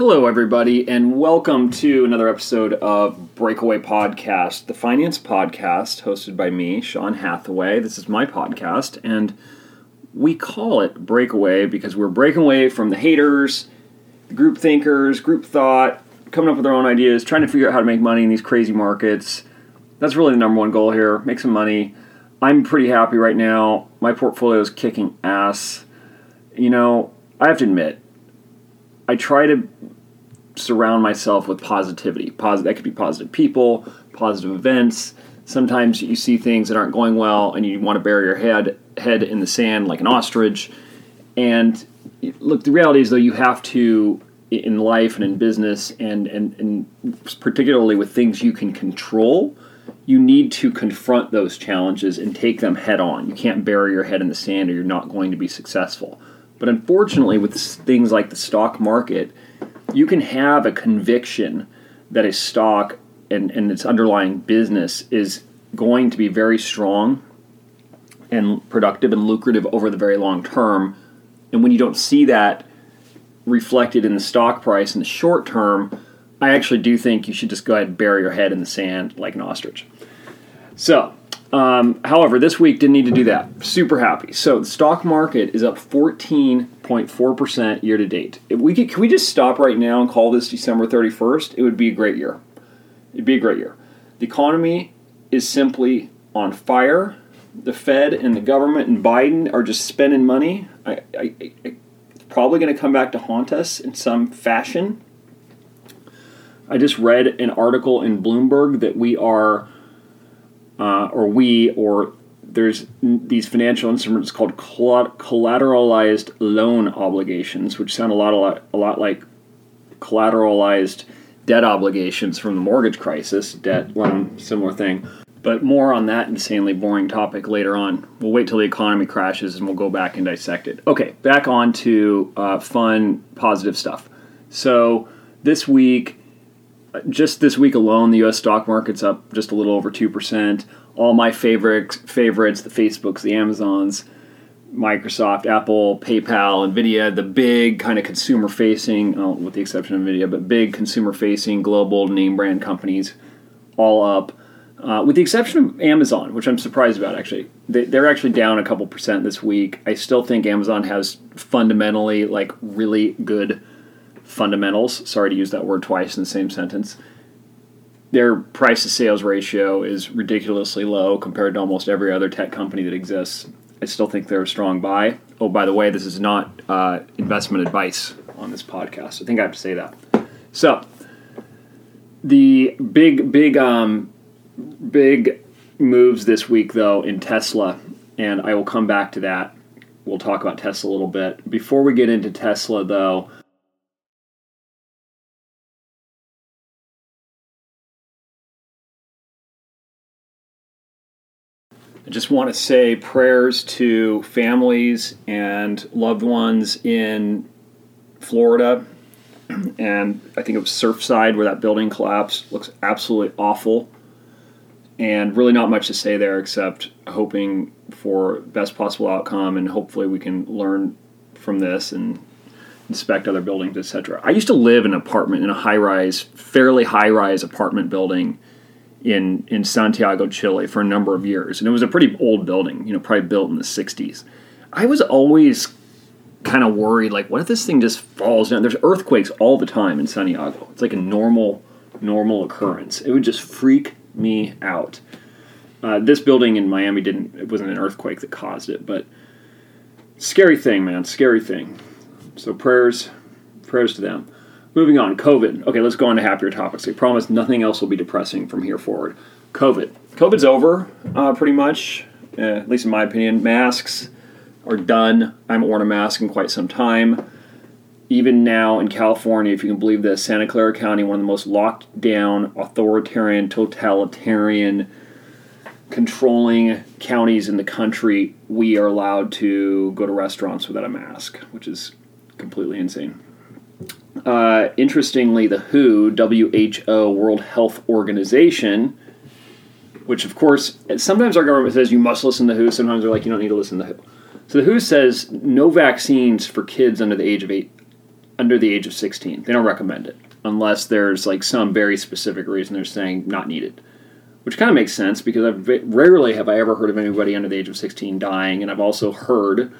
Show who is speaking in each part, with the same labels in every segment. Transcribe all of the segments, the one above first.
Speaker 1: Hello, everybody, and welcome to another episode of Breakaway Podcast, the finance podcast hosted by me, Sean Hathaway. This is my podcast, and we call it Breakaway because we're breaking away from the haters, the group thinkers, group thought, coming up with our own ideas, trying to figure out how to make money in these crazy markets. That's really the number one goal here make some money. I'm pretty happy right now. My portfolio is kicking ass. You know, I have to admit, I try to surround myself with positivity. Positive that could be positive people, positive events. Sometimes you see things that aren't going well, and you want to bury your head head in the sand like an ostrich. And look, the reality is though you have to in life and in business, and and, and particularly with things you can control. You need to confront those challenges and take them head on. You can't bury your head in the sand, or you're not going to be successful. But unfortunately, with things like the stock market, you can have a conviction that a stock and, and its underlying business is going to be very strong and productive and lucrative over the very long term. And when you don't see that reflected in the stock price in the short term, I actually do think you should just go ahead and bury your head in the sand like an ostrich. So, um, however, this week didn't need to do that. Super happy. So the stock market is up 14.4% year to date. If we could, can we just stop right now and call this December 31st? It would be a great year. It'd be a great year. The economy is simply on fire. The Fed and the government and Biden are just spending money. I, I, I, it's probably going to come back to haunt us in some fashion. I just read an article in Bloomberg that we are uh, or we, or there's these financial instruments called collateralized loan obligations, which sound a lot, a lot, a lot like collateralized debt obligations from the mortgage crisis, debt loan, similar thing. But more on that insanely boring topic later on. We'll wait till the economy crashes and we'll go back and dissect it. Okay, back on to uh, fun, positive stuff. So this week, just this week alone, the U.S. stock market's up just a little over two percent. All my favorite favorites, the Facebooks, the Amazons, Microsoft, Apple, PayPal, Nvidia, the big kind of consumer-facing, with the exception of Nvidia, but big consumer-facing global name brand companies, all up. Uh, with the exception of Amazon, which I'm surprised about actually. They, they're actually down a couple percent this week. I still think Amazon has fundamentally like really good fundamentals. Sorry to use that word twice in the same sentence. Their price to sales ratio is ridiculously low compared to almost every other tech company that exists. I still think they're a strong buy. Oh, by the way, this is not uh, investment advice on this podcast. I think I have to say that. So, the big, big, um, big moves this week, though, in Tesla, and I will come back to that. We'll talk about Tesla a little bit. Before we get into Tesla, though, I just want to say prayers to families and loved ones in Florida. And I think it was Surfside where that building collapsed. Looks absolutely awful. And really not much to say there except hoping for best possible outcome and hopefully we can learn from this and inspect other buildings, etc. I used to live in an apartment in a high rise, fairly high rise apartment building in in Santiago, Chile, for a number of years, and it was a pretty old building. You know, probably built in the '60s. I was always kind of worried, like, what if this thing just falls down? There's earthquakes all the time in Santiago. It's like a normal normal occurrence. It would just freak me out. Uh, this building in Miami didn't. It wasn't an earthquake that caused it, but scary thing, man. Scary thing. So prayers, prayers to them. Moving on, COVID. Okay, let's go on to happier topics. I promise nothing else will be depressing from here forward. COVID. COVID's over, uh, pretty much, uh, at least in my opinion. Masks are done. I haven't worn a mask in quite some time. Even now in California, if you can believe this, Santa Clara County, one of the most locked down, authoritarian, totalitarian, controlling counties in the country, we are allowed to go to restaurants without a mask, which is completely insane. Uh, interestingly, the WHO, WHO, World Health Organization, which of course, sometimes our government says you must listen to WHO, sometimes they're like, you don't need to listen to WHO. So the WHO says no vaccines for kids under the age of eight, under the age of 16. They don't recommend it unless there's like some very specific reason they're saying not needed. Which kind of makes sense because I've rarely have I ever heard of anybody under the age of 16 dying, and I've also heard,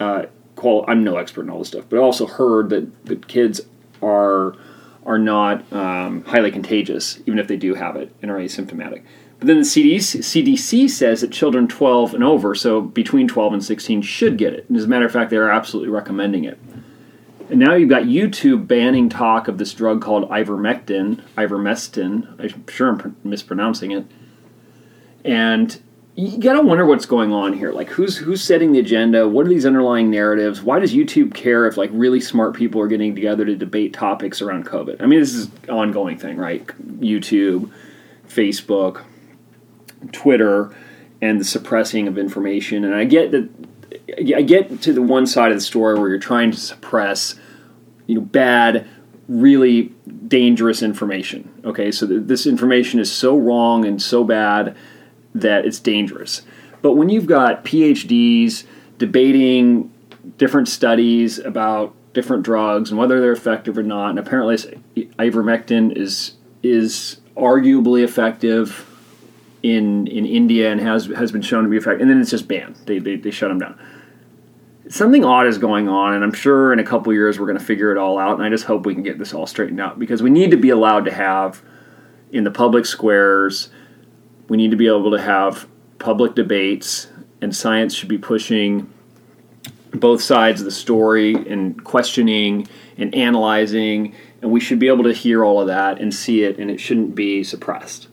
Speaker 1: uh, qual- I'm no expert in all this stuff, but I also heard that that kids are are not um, highly contagious, even if they do have it and are asymptomatic. But then the CDC, CDC says that children 12 and over, so between 12 and 16, should get it. And as a matter of fact, they're absolutely recommending it. And now you've got YouTube banning talk of this drug called ivermectin, ivermectin. I'm sure I'm mispronouncing it. And you gotta wonder what's going on here. Like, who's who's setting the agenda? What are these underlying narratives? Why does YouTube care if like really smart people are getting together to debate topics around COVID? I mean, this is an ongoing thing, right? YouTube, Facebook, Twitter, and the suppressing of information. And I get that. I get to the one side of the story where you're trying to suppress, you know, bad, really dangerous information. Okay, so th- this information is so wrong and so bad that it's dangerous. But when you've got PhDs debating different studies about different drugs and whether they're effective or not, and apparently ivermectin is is arguably effective in in India and has has been shown to be effective, and then it's just banned. They they, they shut them down. Something odd is going on, and I'm sure in a couple years we're going to figure it all out. And I just hope we can get this all straightened out because we need to be allowed to have in the public squares we need to be able to have public debates, and science should be pushing both sides of the story and questioning and analyzing, and we should be able to hear all of that and see it, and it shouldn't be suppressed.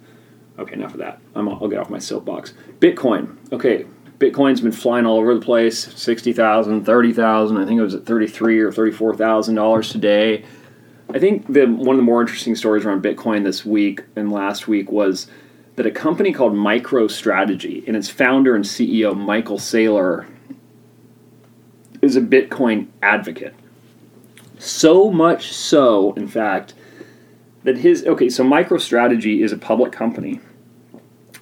Speaker 1: Okay, enough of that. i will get off my soapbox. Bitcoin. Okay, Bitcoin's been flying all over the place 60,000, 30,000. I think it was at 33 or $34,000 today. I think the one of the more interesting stories around Bitcoin this week and last week was that a company called MicroStrategy and its founder and CEO Michael Saylor is a Bitcoin advocate. So much so, in fact, that his okay, so MicroStrategy is a public company,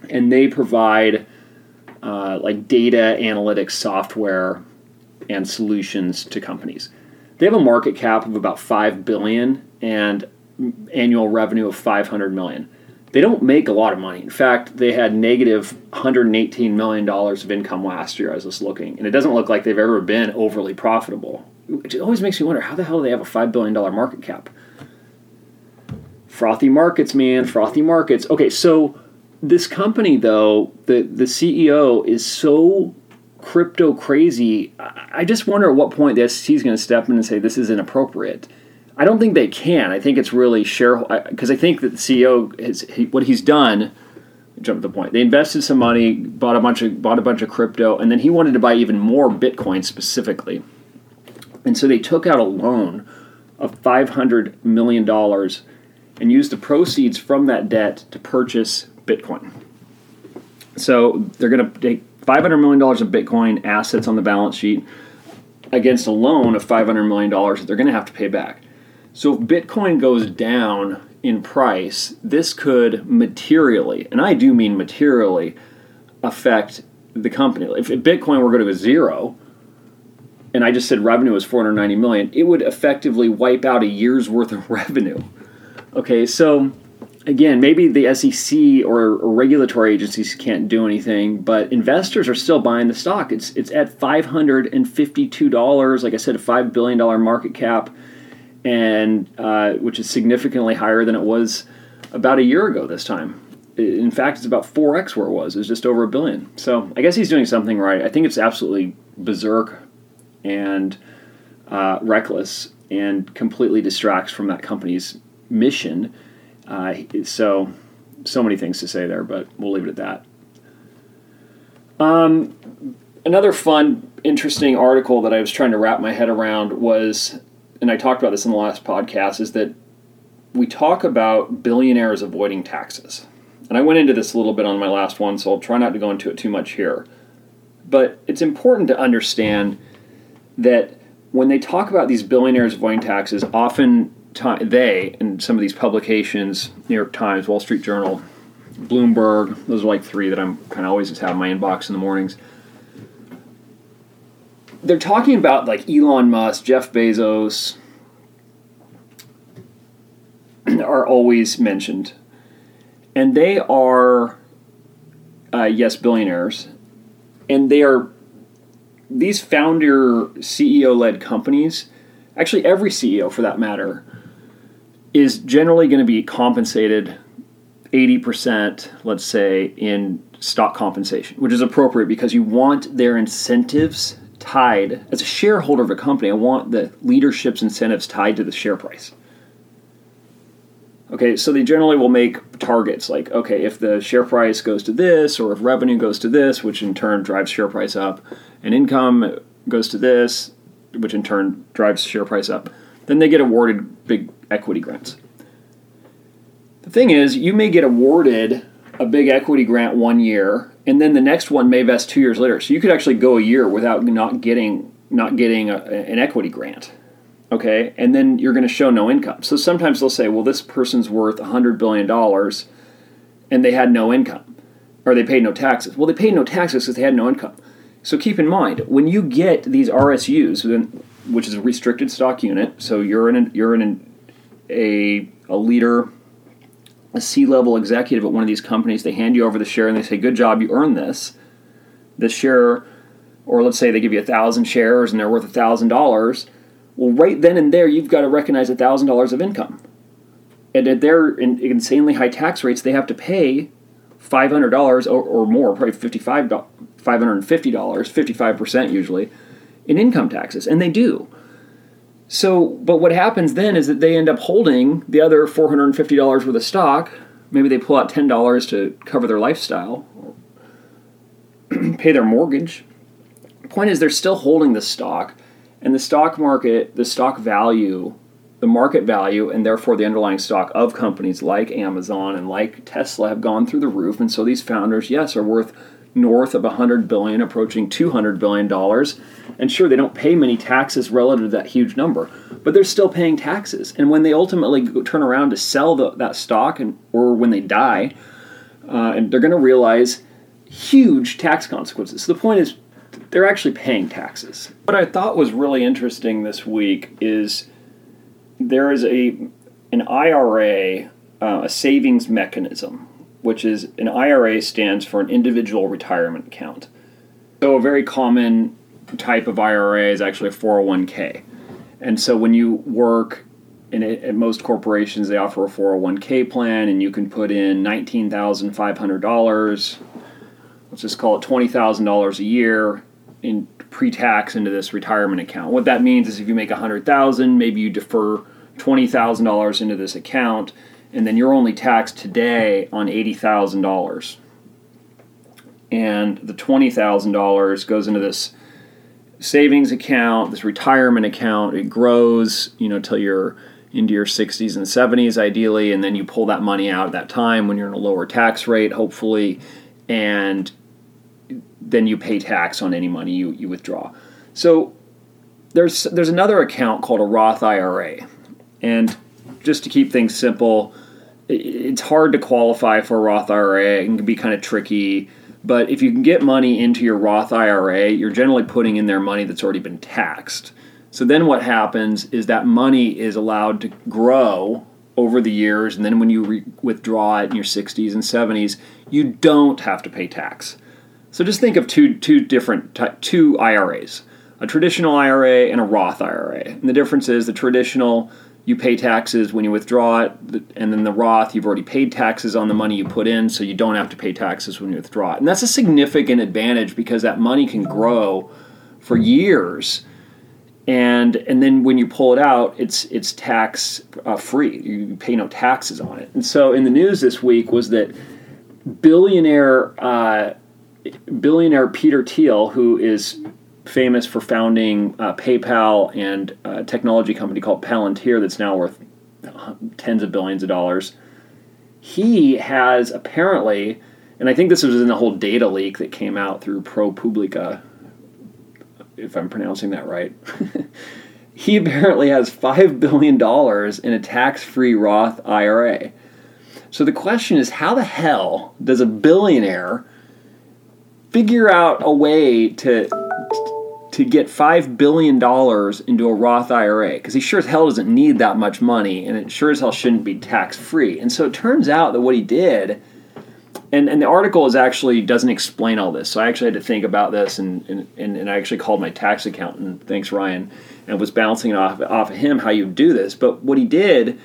Speaker 1: and they provide uh, like data analytics software and solutions to companies. They have a market cap of about five billion and annual revenue of five hundred million they don't make a lot of money. In fact, they had negative $118 million of income last year. I was just looking, and it doesn't look like they've ever been overly profitable. It always makes me wonder how the hell they have a $5 billion market cap? Frothy markets, man, frothy markets. Okay, so this company, though, the, the CEO is so crypto crazy. I just wonder at what point the SEC is going to step in and say this is inappropriate I don't think they can. I think it's really share because I think that the CEO is he, what he's done. Jump to the point. They invested some money, bought a bunch of bought a bunch of crypto, and then he wanted to buy even more Bitcoin specifically. And so they took out a loan of five hundred million dollars and used the proceeds from that debt to purchase Bitcoin. So they're going to take five hundred million dollars of Bitcoin assets on the balance sheet against a loan of five hundred million dollars that they're going to have to pay back. So if Bitcoin goes down in price, this could materially, and I do mean materially, affect the company. If Bitcoin were going to go to zero, and I just said revenue was 490 million, it would effectively wipe out a year's worth of revenue. Okay, so again, maybe the SEC or, or, regulatory agencies can't do anything, but investors are still buying the stock. It's it's at five hundred and fifty two dollars. Like I said, a five billion dollar market cap and uh, which is significantly higher than it was about a year ago this time. In fact, it's about 4x where it was. It's just over a billion. So I guess he's doing something right. I think it's absolutely berserk and uh, reckless and completely distracts from that company's mission. Uh, so, so many things to say there, but we'll leave it at that. Um, another fun, interesting article that I was trying to wrap my head around was and I talked about this in the last podcast, is that we talk about billionaires avoiding taxes. And I went into this a little bit on my last one, so I'll try not to go into it too much here. But it's important to understand that when they talk about these billionaires avoiding taxes, often they and some of these publications, New York Times, Wall Street Journal, Bloomberg, those are like three that I'm kind of always just have in my inbox in the mornings they're talking about like Elon Musk, Jeff Bezos, are always mentioned, and they are uh, yes billionaires, and they are these founder CEO led companies. Actually, every CEO for that matter is generally going to be compensated 80%, let's say, in stock compensation, which is appropriate because you want their incentives tied, as a shareholder of a company, I want the leadership's incentives tied to the share price. Okay, so they generally will make targets like, okay, if the share price goes to this, or if revenue goes to this, which in turn drives share price up, and income goes to this, which in turn drives share price up, then they get awarded big equity grants. The thing is, you may get awarded a big equity grant one year, and then the next one may vest two years later. So you could actually go a year without not getting not getting a, an equity grant. Okay, and then you're going to show no income. So sometimes they'll say, well, this person's worth $100 billion and they had no income or they paid no taxes. Well, they paid no taxes because they had no income. So keep in mind, when you get these RSUs, which is a restricted stock unit, so you're in a, you're in a, a leader, a C-level executive at one of these companies, they hand you over the share and they say, good job, you earned this. The share, or let's say they give you a thousand shares and they're worth a thousand dollars well, right then and there, you've got to recognize a $1,000 of income. And at their insanely high tax rates, they have to pay $500 or, or more, probably $55, $550, 55% usually, in income taxes. And they do. So, but what happens then is that they end up holding the other $450 worth of stock. Maybe they pull out $10 to cover their lifestyle, or pay their mortgage. Point is, they're still holding the stock and the stock market, the stock value, the market value, and therefore the underlying stock of companies like Amazon and like Tesla have gone through the roof. And so these founders, yes, are worth north of 100 billion, approaching 200 billion dollars. And sure, they don't pay many taxes relative to that huge number, but they're still paying taxes. And when they ultimately turn around to sell the, that stock, and or when they die, uh, and they're going to realize huge tax consequences. So the point is, they're actually paying taxes. What I thought was really interesting this week is there is a an IRA, uh, a savings mechanism, which is an IRA stands for an individual retirement account. So a very common type of IRA is actually a 401k. And so when you work in it, at most corporations, they offer a 401k plan, and you can put in $19,500. Let's just call it $20,000 a year in pre-tax into this retirement account. What that means is if you make a hundred thousand, maybe you defer twenty thousand dollars into this account, and then you're only taxed today on eighty thousand dollars. And the twenty thousand dollars goes into this savings account, this retirement account. It grows, you know, till you're into your 60s and 70s ideally, and then you pull that money out at that time when you're in a lower tax rate, hopefully, and then you pay tax on any money you, you withdraw. So there's there's another account called a Roth IRA, and just to keep things simple, it's hard to qualify for a Roth IRA. It can be kind of tricky, but if you can get money into your Roth IRA, you're generally putting in there money that's already been taxed. So then what happens is that money is allowed to grow over the years, and then when you re- withdraw it in your 60s and 70s, you don't have to pay tax. So just think of two two different two IRAs, a traditional IRA and a Roth IRA. And the difference is the traditional you pay taxes when you withdraw it, and then the Roth you've already paid taxes on the money you put in, so you don't have to pay taxes when you withdraw it. And that's a significant advantage because that money can grow for years. And and then when you pull it out, it's it's tax uh, free. You pay no taxes on it. And so in the news this week was that billionaire uh, billionaire Peter Thiel, who is famous for founding uh, PayPal and a technology company called Palantir that's now worth tens of billions of dollars. He has apparently, and I think this was in the whole data leak that came out through ProPublica, if I'm pronouncing that right. he apparently has $5 billion in a tax free Roth IRA. So the question is how the hell does a billionaire figure out a way to to get $5 billion into a Roth IRA because he sure as hell doesn't need that much money and it sure as hell shouldn't be tax free. And so it turns out that what he did, and, and the article is actually doesn't explain all this. So I actually had to think about this and, and, and I actually called my tax accountant, thanks Ryan, and was bouncing off, off of him how you do this. But what he did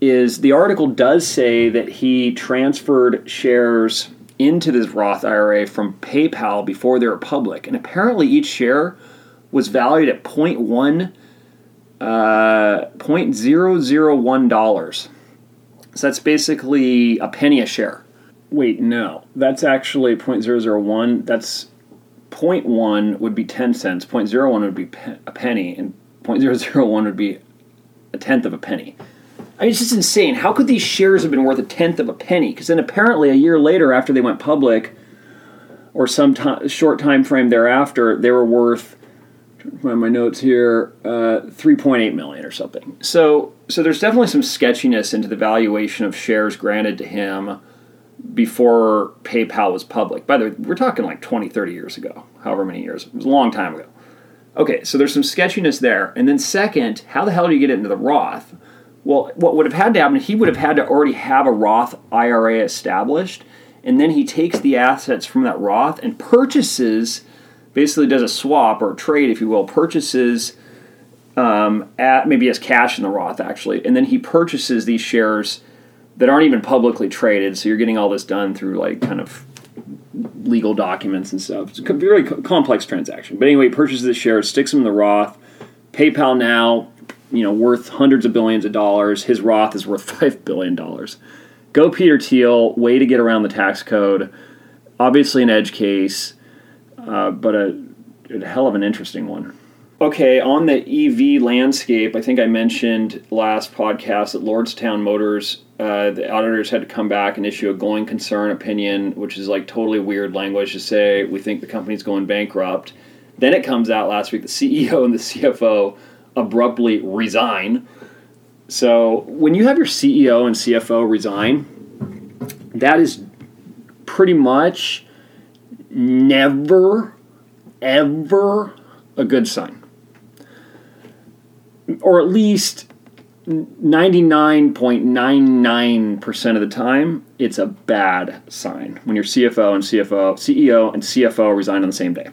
Speaker 1: is the article does say that he transferred shares into this Roth IRA from PayPal before they were public, and apparently each share was valued at 0.1 uh, $0.001. So that's basically a penny a share. Wait, no, that's actually 0.001. That's 0.1 would be 10 cents, 0.01 would be a penny, and 0.001 would be a tenth of a penny. I mean, it's just insane. How could these shares have been worth a tenth of a penny? Because then apparently a year later, after they went public, or some time, short time frame thereafter, they were worth. Find my notes here, uh, 3.8 million or something. So, so there's definitely some sketchiness into the valuation of shares granted to him before PayPal was public. By the way, we're talking like 20, 30 years ago, however many years. It was a long time ago. Okay, so there's some sketchiness there. And then, second, how the hell do you get it into the Roth? Well, what would have had to happen, he would have had to already have a Roth IRA established, and then he takes the assets from that Roth and purchases, basically does a swap or a trade, if you will, purchases um, at maybe as cash in the Roth actually, and then he purchases these shares that aren't even publicly traded. So you're getting all this done through like kind of legal documents and stuff. It's a very complex transaction. But anyway, purchases the shares, sticks them in the Roth. PayPal now you know worth hundreds of billions of dollars. His Roth is worth five billion dollars. Go Peter Thiel. Way to get around the tax code. Obviously an edge case, uh, but a, a hell of an interesting one. Okay, on the EV landscape, I think I mentioned last podcast that Lordstown Motors, uh, the auditors had to come back and issue a going concern opinion, which is like totally weird language to say we think the company's going bankrupt. Then it comes out last week the CEO and the CFO abruptly resign. So when you have your CEO and CFO resign, that is pretty much never, ever a good sign. Or at least 99.99% of the time, it's a bad sign when your CFO and CFO, CEO and CFO resign on the same day.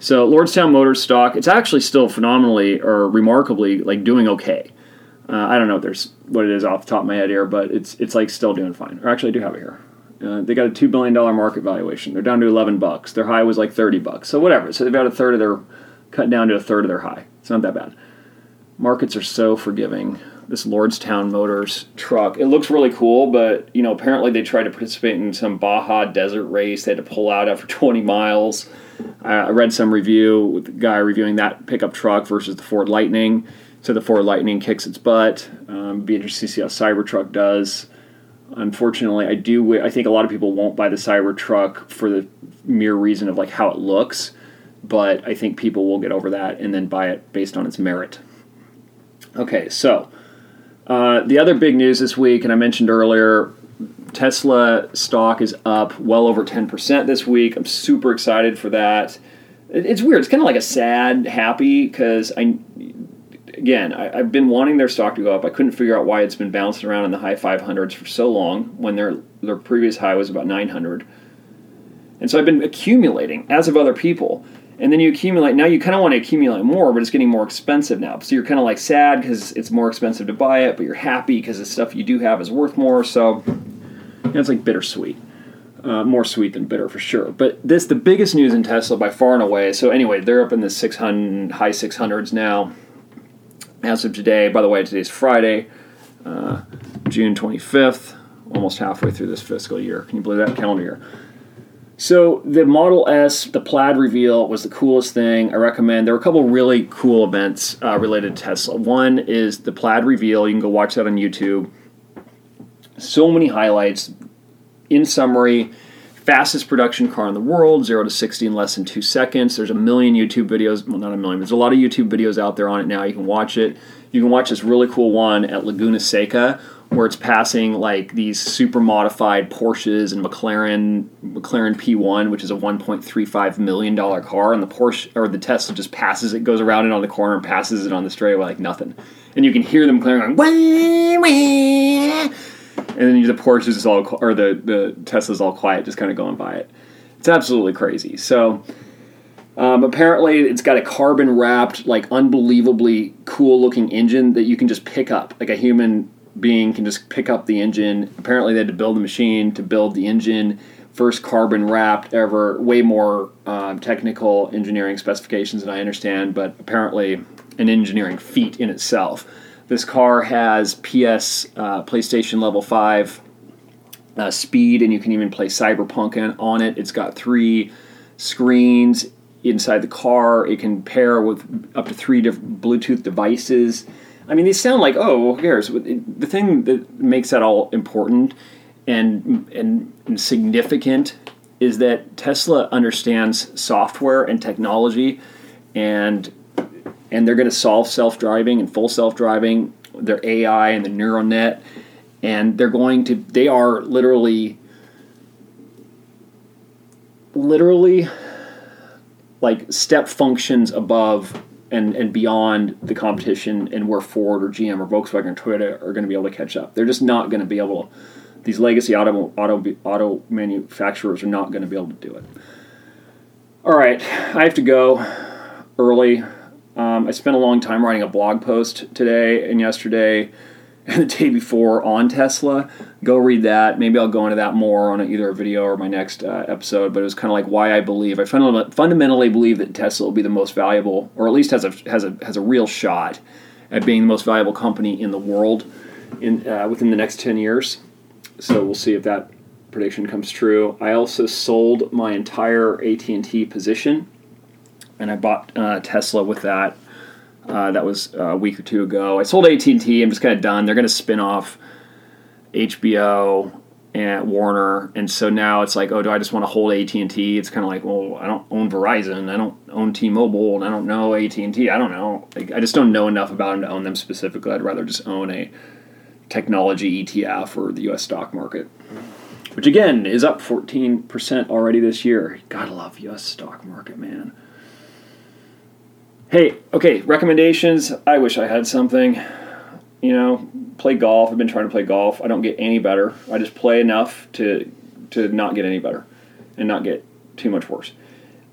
Speaker 1: So Lordstown Motors stock, it's actually still phenomenally or remarkably like doing okay. Uh, I don't know if there's what it is off the top of my head here, but it's it's like still doing fine. Or actually, I do have it here. Uh, they got a two billion dollar market valuation. They're down to eleven bucks. Their high was like thirty bucks. So whatever. So they've got a third of their cut down to a third of their high. It's not that bad. Markets are so forgiving. This Lordstown Motors truck. It looks really cool, but you know apparently they tried to participate in some Baja desert race. They had to pull out after twenty miles. I read some review with the guy reviewing that pickup truck versus the Ford Lightning. So the Ford Lightning kicks its butt. Um, be interesting to see how Cybertruck does. Unfortunately, I do. I think a lot of people won't buy the Cybertruck for the mere reason of like how it looks, but I think people will get over that and then buy it based on its merit. Okay, so uh, the other big news this week, and I mentioned earlier, Tesla stock is up well over 10% this week. I'm super excited for that. It's weird. It's kind of like a sad, happy because I, again, I, have been wanting their stock to go up. I couldn't figure out why it's been bouncing around in the high 500s for so long when their their previous high was about 900. And so I've been accumulating, as of other people. And then you accumulate. Now you kind of want to accumulate more, but it's getting more expensive now. So you're kind of like sad because it's more expensive to buy it, but you're happy because the stuff you do have is worth more. So it's like bittersweet. Uh, more sweet than bitter for sure. But this the biggest news in Tesla by far and away. So anyway, they're up in the 600 high 600s now as of today. By the way, today's Friday, uh, June 25th, almost halfway through this fiscal year. Can you believe that calendar year? So the Model S, the plaid reveal was the coolest thing. I recommend. There were a couple really cool events uh, related to Tesla. One is the plaid reveal. You can go watch that on YouTube. So many highlights in summary, fastest production car in the world, zero to sixty in less than two seconds. There's a million YouTube videos, well, not a million, there's a lot of YouTube videos out there on it now. You can watch it. You can watch this really cool one at Laguna Seca where it's passing like these super modified Porsches and McLaren McLaren P1, which is a 1.35 million dollar car, and the Porsche or the Tesla just passes it, goes around it on the corner, and passes it on the straightaway like nothing, and you can hear them clearing going, wah, wah. and then the Porsche is all or the the Tesla's all quiet, just kind of going by it. It's absolutely crazy. So. Um, apparently, it's got a carbon wrapped, like unbelievably cool looking engine that you can just pick up. Like a human being can just pick up the engine. Apparently, they had to build the machine to build the engine. First carbon wrapped ever. Way more um, technical engineering specifications than I understand, but apparently an engineering feat in itself. This car has PS uh, PlayStation Level Five uh, speed, and you can even play Cyberpunk on it. It's got three screens inside the car. It can pair with up to three different Bluetooth devices. I mean, these sound like, oh, who cares? The thing that makes that all important and, and, significant is that Tesla understands software and technology, and and they're going to solve self driving and full self driving, their AI and the neural net, and they're going to they are literally literally like step functions above and and beyond the competition and where Ford or GM or Volkswagen or Toyota are going to be able to catch up. They're just not going to be able. These legacy auto auto auto manufacturers are not going to be able to do it. All right, I have to go early. Um, I spent a long time writing a blog post today and yesterday and the day before on Tesla. Go read that. Maybe I'll go into that more on either a video or my next uh, episode. But it was kind of like why I believe. I fundamentally believe that Tesla will be the most valuable, or at least has a has a has a real shot at being the most valuable company in the world in uh, within the next ten years. So we'll see if that prediction comes true. I also sold my entire AT and T position, and I bought uh, Tesla with that uh, that was a week or two ago. I sold AT and T. I'm just kind of done. They're going to spin off HBO and Warner, and so now it's like, oh, do I just want to hold AT and T? It's kind of like, well, I don't own Verizon, I don't own T-Mobile, and I don't know AT and T. I don't know. Like, I just don't know enough about them to own them specifically. I'd rather just own a technology ETF or the U.S. stock market, which again is up 14% already this year. Gotta love U.S. stock market, man. Hey, okay, recommendations. I wish I had something. You know, play golf. I've been trying to play golf. I don't get any better. I just play enough to to not get any better and not get too much worse.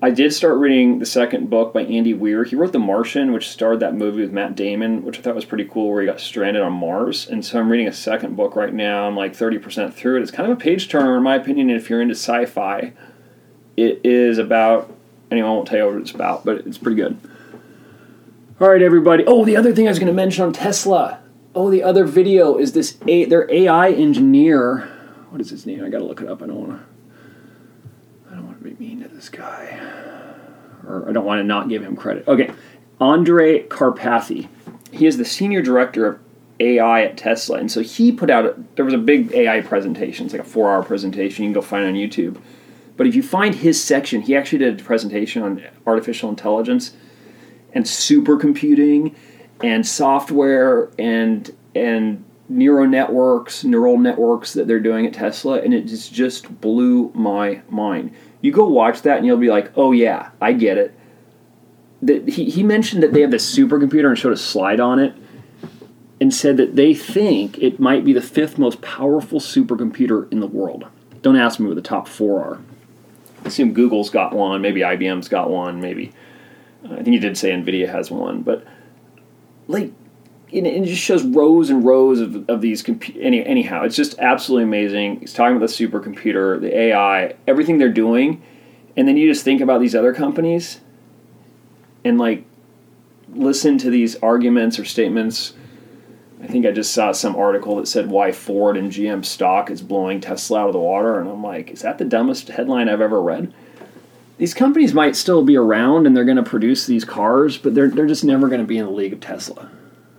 Speaker 1: I did start reading the second book by Andy Weir. He wrote The Martian, which starred that movie with Matt Damon, which I thought was pretty cool, where he got stranded on Mars. And so I'm reading a second book right now. I'm like 30% through it. It's kind of a page turner, in my opinion, if you're into sci fi. It is about, anyway, I won't tell you what it's about, but it's pretty good. All right, everybody. Oh, the other thing I was going to mention on Tesla. Oh, the other video is this a their AI engineer. What is his name? I got to look it up. I don't want to. I don't want to be mean to this guy, or I don't want to not give him credit. Okay, Andrej Karpathy. He is the senior director of AI at Tesla, and so he put out. A, there was a big AI presentation. It's like a four-hour presentation. You can go find on YouTube. But if you find his section, he actually did a presentation on artificial intelligence and supercomputing and software and and neural networks, neural networks that they're doing at Tesla, and it just just blew my mind. You go watch that, and you'll be like, "Oh yeah, I get it." That he he mentioned that they have this supercomputer and showed a slide on it, and said that they think it might be the fifth most powerful supercomputer in the world. Don't ask me what the top four are. I assume Google's got one, maybe IBM's got one, maybe I think he did say Nvidia has one, but like it, just shows rows and rows of, of these compu- any, anyhow. It's just absolutely amazing. He's talking about the supercomputer the ai everything they're doing. And then you just think about these other companies and like listen to these arguments or statements. I think i just saw some article that said why ford and gm stock is blowing tesla out of the water and i'm like is that the dumbest headline i've ever read these companies might still be around and they're going to produce these cars, but they're they're just never going to be in the league of Tesla.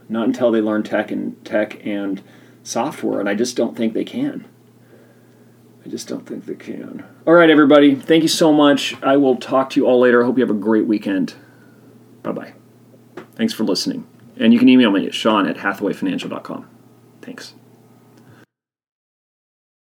Speaker 1: Not until they learn tech and tech and software, and I just don't think they can. I just don't think they can. All right, everybody. Thank you so much. I will talk to you all later. I hope you have a great weekend. Bye bye. Thanks for listening. And you can email me at sean at hathawayfinancial.com. Thanks.